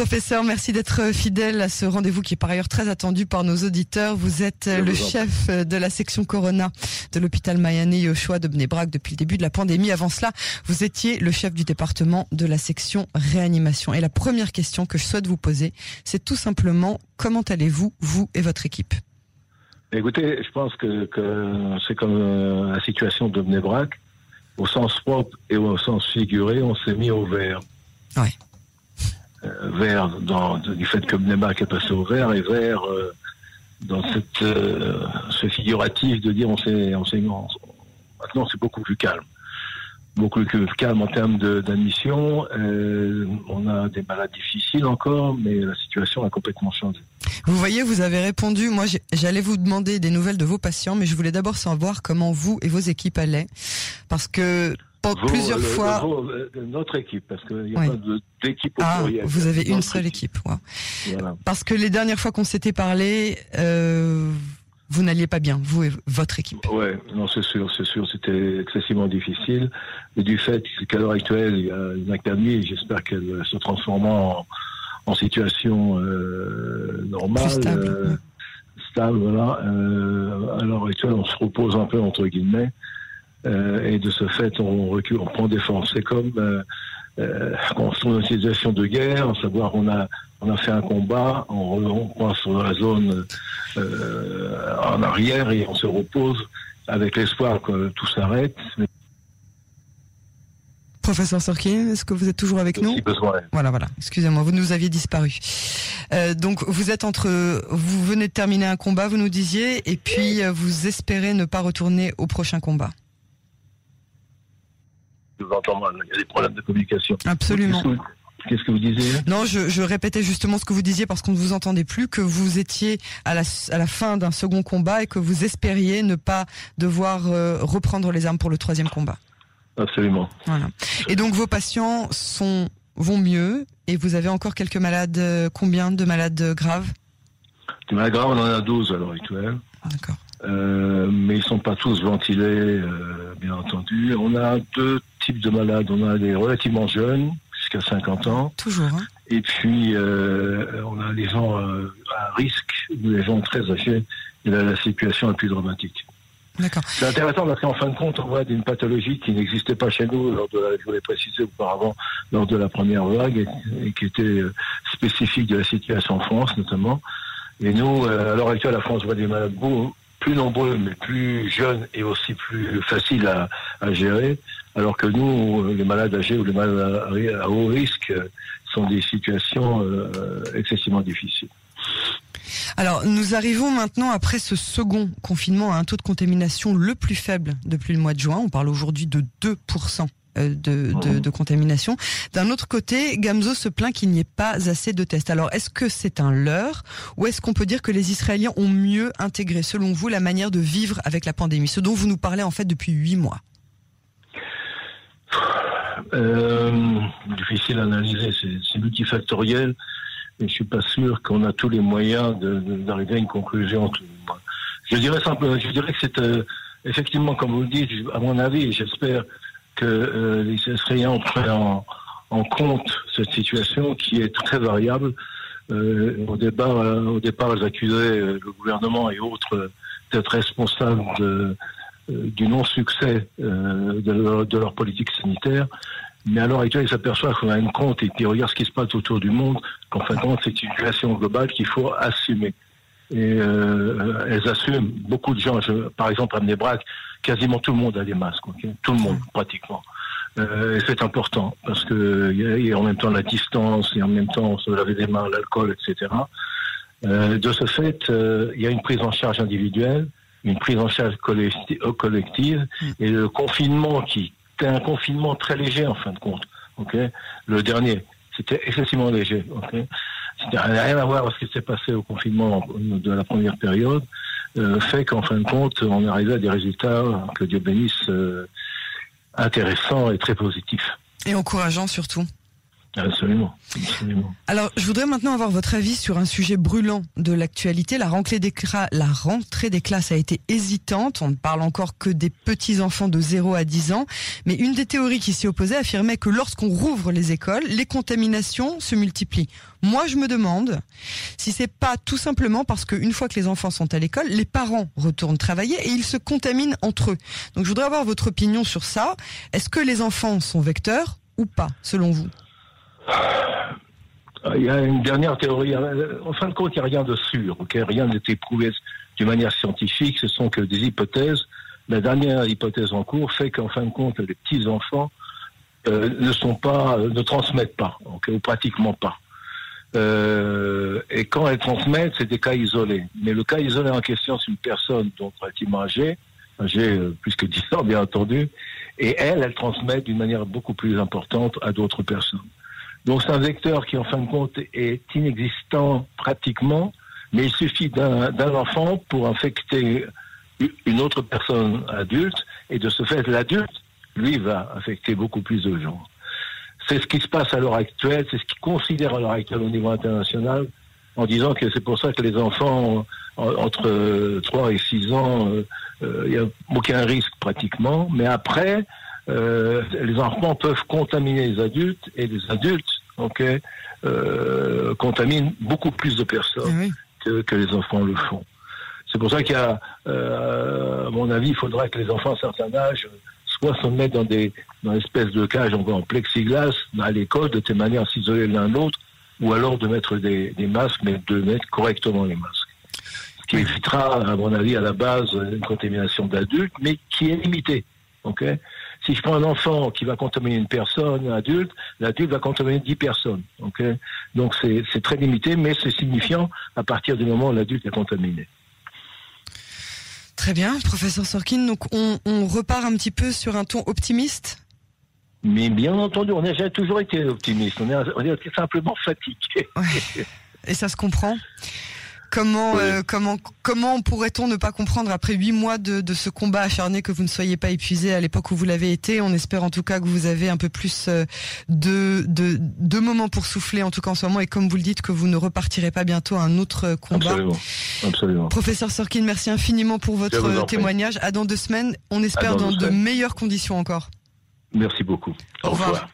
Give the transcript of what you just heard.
Professeur, merci d'être fidèle à ce rendez-vous qui est par ailleurs très attendu par nos auditeurs. Vous êtes le chef de la section Corona de l'hôpital Mayane choix de Bnebrak depuis le début de la pandémie. Avant cela, vous étiez le chef du département de la section réanimation. Et la première question que je souhaite vous poser, c'est tout simplement comment allez-vous, vous et votre équipe? Écoutez, je pense que, c'est comme euh, la situation de Bnebrak. Au sens propre et au sens figuré, on s'est mis au vert. Oui. Euh, vert dans, du fait que Bnebrak est passé au vert et vert euh, dans cette, ce figuratif de dire on s'est, on s'est, maintenant c'est beaucoup plus calme beaucoup plus calme en termes d'admission. Euh, on a des malades difficiles encore, mais la situation a complètement changé. Vous voyez, vous avez répondu. Moi, j'allais vous demander des nouvelles de vos patients, mais je voulais d'abord savoir comment vous et vos équipes allaient, parce que plusieurs fois. Euh, notre équipe, parce qu'il n'y a pas d'équipe au ah, Vous avez une seule équipe. Parce que les dernières fois qu'on s'était parlé, euh, vous n'alliez pas bien, vous et votre équipe. Ouais, non, c'est sûr, c'est sûr, c'était excessivement difficile. Et du fait qu'à l'heure actuelle, il y a une accalmie, et j'espère qu'elle se transformera en, situation euh, normale. stable. Euh, stable, voilà. À l'heure actuelle, on se repose un peu, entre guillemets. Euh, et de ce fait, on recule, on prend des forces. C'est comme euh, euh, quand on se trouve dans une situation de guerre, à savoir on a on a fait un combat, on, on sur la zone euh, en arrière et on se repose avec l'espoir que tout s'arrête. Professeur Sorkin, est-ce que vous êtes toujours avec nous? Voilà, voilà. Excusez-moi, vous nous aviez disparu. Euh, donc vous êtes entre, vous venez de terminer un combat, vous nous disiez, et puis euh, vous espérez ne pas retourner au prochain combat. Il y a des problèmes de communication. Absolument. Qu'est-ce que vous disiez Non, je, je, répétais justement ce que vous disiez parce qu'on ne vous entendait plus, que vous étiez à la, à la fin d'un second combat et que vous espériez ne pas devoir euh, reprendre les armes pour le troisième combat. Absolument. Voilà. Et donc vos patients sont vont mieux et vous avez encore quelques malades. Euh, combien de malades graves? Des malades graves, on en a 12 à l'heure actuelle. D'accord. Euh, mais ils sont pas tous ventilés, euh, bien entendu. On a deux types de malades. On a des relativement jeunes, jusqu'à 50 ans. Toujours. Hein. Et puis, euh, on a les gens euh, à risque, les gens très âgés. Et là, la situation est plus dramatique. D'accord. C'est intéressant parce qu'en fin de compte, on voit d'une pathologie qui n'existait pas chez nous lors de la, je voulais préciser auparavant, lors de la première vague et, qui était euh, spécifique de la situation en France notamment. Et nous, à l'heure actuelle, la France voit des malades plus nombreux, mais plus jeunes et aussi plus faciles à, à gérer. Alors que nous, les malades âgés ou les malades à, haut risque sont des situations euh, excessivement difficiles. Alors, nous arrivons maintenant, après ce second confinement, à un taux de contamination le plus faible depuis le mois de juin. On parle aujourd'hui de 2% euh, de, de, de, contamination. D'un autre côté, Gamzo se plaint qu'il n'y ait pas assez de tests. Alors, est-ce que c'est un leurre ou est-ce qu'on peut dire que les Israéliens ont mieux intégré, selon vous, la manière de vivre avec la pandémie, ce dont vous nous parlez en fait depuis huit mois euh, difficile à analyser, c'est multifactoriel, mais je suis pas sûr qu'on a tous les moyens d'arriver à une conclusion. Je dirais simplement, je dirais que c'est euh, effectivement, comme vous le dites, à mon avis, j'espère que euh, les Israéliens ont pris en, compte cette situation qui est très variable. Euh, au départ, au départ, ils accusaient le gouvernement et autres d'être responsables de, euh, du non-succès euh, de, leur, politique sanitaire. Mais à l'heure actuelle, ils s'aperçoivent qu'on a une compte et puis regarde ce qui se passe autour du monde, qu'en fin de compte, c'est une situation globale qu'il faut assumer. Et euh, elles assument. Beaucoup de gens, par exemple à Mnebrac, quasiment tout le monde a des masques, tout le monde pratiquement. et c'est important parce que a en même temps la distance et en même temps se laver les mains, l'alcool, etc. de ce fait, il y a une prise en charge individuelle une prise en charge euh, collective mm. et le confinement qui était un confinement très léger en fin de compte. Ok, le dernier, c'était excessivement léger. Ok, c'était rien à voir avec ce qui s'est passé au confinement de la première période. Euh, fait qu'en fin de compte, on arrivé à des résultats que Dieu bénisse euh, intéressants et très positifs. Et encourageants surtout. Absolument. Alors, je voudrais maintenant avoir votre avis sur un sujet brûlant de l'actualité. La rentrée, des la rentrée des classes a été hésitante. On ne parle encore que des petits-enfants de 0 à 10 ans. Mais une des théories qui s'y opposait affirmait que lorsqu'on rouvre les écoles, les contaminations se multiplient. Moi, je me demande si c'est pas tout simplement parce qu'une fois que les enfants sont à l'école, les parents retournent travailler et ils se contaminent entre eux. Donc, je voudrais avoir votre opinion sur ça. Est-ce que les enfants sont vecteurs ou pas, selon vous? Il y a une dernière théorie. En fin de compte, il n'y a rien de sûr. Rien n'est éprouvé d'une manière scientifique. Ce sont que des hypothèses. La dernière hypothèse en cours fait qu'en fin de compte, les petits enfants euh, ne sont pas, ne transmettent pas, ou pratiquement pas. Euh, et quand elles transmettent, c'est des cas isolés. Mais le cas isolé en question, c'est une personne donc relativement âgée, âgée euh, plus que 10 ans bien entendu, et elle, elle transmet d'une manière beaucoup plus importante à d'autres personnes. Donc c'est un vecteur qui en fin de compte est inexistant pratiquement, mais il suffit d'un enfant pour infecter une autre personne adulte, et de ce fait l'adulte, lui, va affecter beaucoup plus de gens. C'est ce qui se passe à l'heure actuelle, c'est ce qu'ils considèrent à l'heure actuelle au niveau international, en disant que c'est pour ça que les enfants entre 3 et 6 ans, euh, euh, il n'y a aucun risque pratiquement, mais après, euh, les enfants peuvent contaminer les adultes et les adultes euh, contaminent beaucoup plus de personnes que, les enfants le font. C'est pour ça qu'il y a, euh, à mon avis, il faudrait que les enfants à un certain âge soit se mettent dans des dans espèces de cages en plexiglas à l'école de telle manière à s'isoler l'un l'autre, ou alors de mettre des, des masques, mais de mettre correctement les masques. Ce qui évitera, à mon avis, à la base, une contamination d'adultes, mais qui est limitée. ok? Si je prends un enfant qui va contaminer une personne adulte, l'adulte va contaminer 10 personnes. Donc c'est très limité, mais c'est signifiant à partir du moment où l'adulte est contaminé. Très bien, professeur Sorkin. Donc on, repart un petit peu sur un ton optimiste? Mais bien entendu, on a toujours été optimiste. On est, on est simplement fatigué. Et ça se comprend? Comment, euh, comment, comment pourrait-on ne pas comprendre après huit mois de, de, ce combat acharné que vous ne soyez pas épuisé à l'époque où vous l'avez été? On espère en tout cas que vous avez un peu plus euh, de, de, de, moments pour souffler, en tout cas en ce moment, et comme vous le dites, que vous ne repartirez pas bientôt à un autre combat. Absolument. Absolument. Professeur Sorkin, merci infiniment pour votre témoignage. À dans deux semaines, on espère dans, dans de meilleures conditions encore. Merci beaucoup. Au, revoir.